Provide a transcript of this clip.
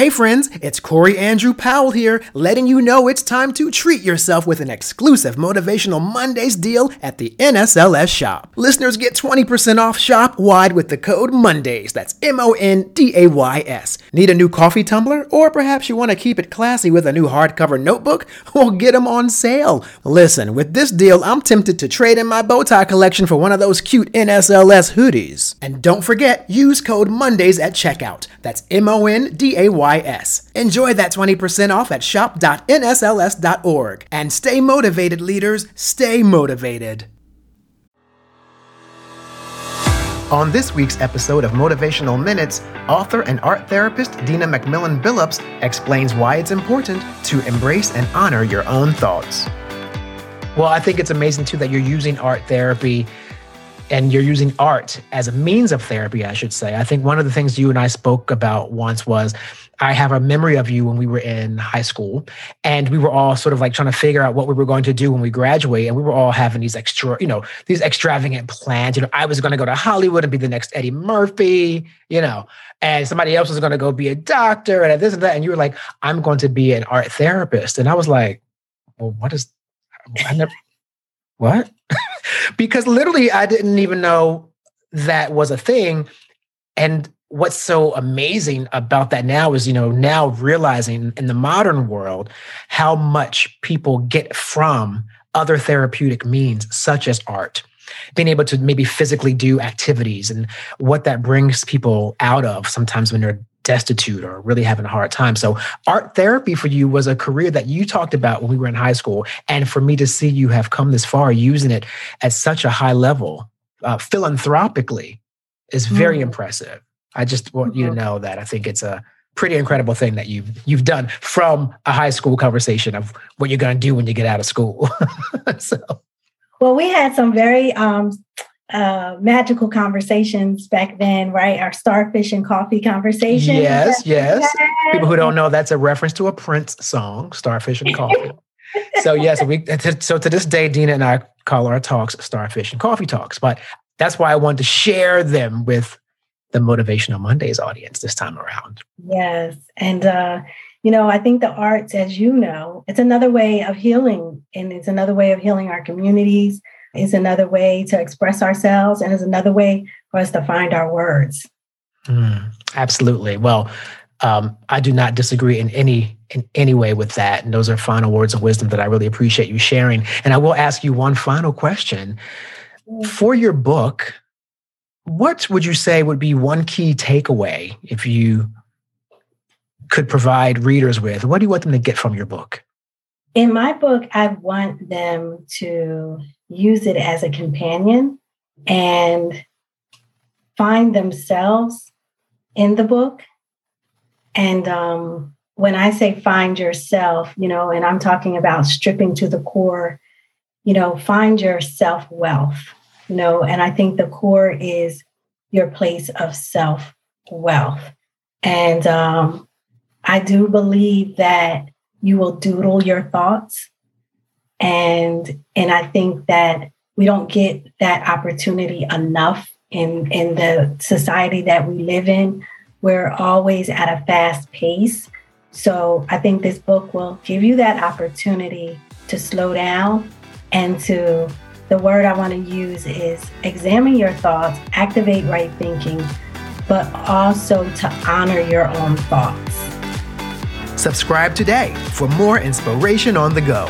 Hey friends, it's Corey Andrew Powell here, letting you know it's time to treat yourself with an exclusive Motivational Mondays deal at the NSLS shop. Listeners get 20% off shop wide with the code MONDAYS. That's M O N D A Y S. Need a new coffee tumbler? Or perhaps you want to keep it classy with a new hardcover notebook? Well, get them on sale. Listen, with this deal, I'm tempted to trade in my bow tie collection for one of those cute NSLS hoodies. And don't forget, use code MONDAYS at checkout. That's M O N D A Y S. Enjoy that 20% off at shop.nsls.org. And stay motivated, leaders. Stay motivated. On this week's episode of Motivational Minutes, author and art therapist Dena McMillon Billups explains why it's important to embrace and honor your own thoughts. Well, I think it's amazing too that you're using art therapy and you're using art as a means of therapy, I should say. I think one of the things you and I spoke about once was I have a memory of you when we were in high school and we were all sort of like trying to figure out what we were going to do when we graduate. And we were all having these extra, you know, these extravagant plans. You know, I was going to go to Hollywood and be the next Eddie Murphy, you know, and somebody else was going to go be a doctor and this and that. And you were like, I'm going to be an art therapist. And I was like, well, what is, I never, what? because literally I didn't even know that was a thing. And what's so amazing about that now is, you know, now realizing in the modern world how much people get from other therapeutic means, such as art being able to maybe physically do activities and what that brings people out of sometimes when they're destitute or really having a hard time. So, art therapy for you was a career that you talked about when we were in high school. And for me to see you have come this far using it at such a high level, uh, philanthropically, is very mm. impressive. I just want you to mm-hmm. know that I think it's a pretty incredible thing that you've you've done from a high school conversation of what you're going to do when you get out of school. so, well, we had some very um, uh, magical conversations back then, right? Our starfish and coffee conversation. Yes, yes. People who don't know, that's a reference to a Prince song, Starfish and Coffee. so yes, we so to this day, Dena and I call our talks Starfish and Coffee Talks. But that's why I wanted to share them with the Motivational Mondays audience this time around. Yes. And uh, you know, I think the arts, as you know, it's another way of healing and it's another way of healing our communities is another way to express ourselves and is another way for us to find our words. Mm, absolutely. Well, um, I do not disagree in any in any way with that. And those are final words of wisdom that I really appreciate you sharing. And I will ask you one final question. For your book, what would you say would be one key takeaway if you could provide readers with? What do you want them to get from your book? In my book, I want them to use it as a companion and find themselves in the book. And um, when I say find yourself, you know, and I'm talking about stripping to the core, you know, find your self wealth, know, and I think the core is your place of self wealth. And um, I do believe that you will doodle your thoughts. And and i think that we don't get that opportunity enough in in the society that we live in. We're always at a fast pace. So i think this book will give you that opportunity to slow down and to the word i want to use is examine your thoughts activate right thinking but also to honor your own thoughts. Subscribe today for more inspiration on the go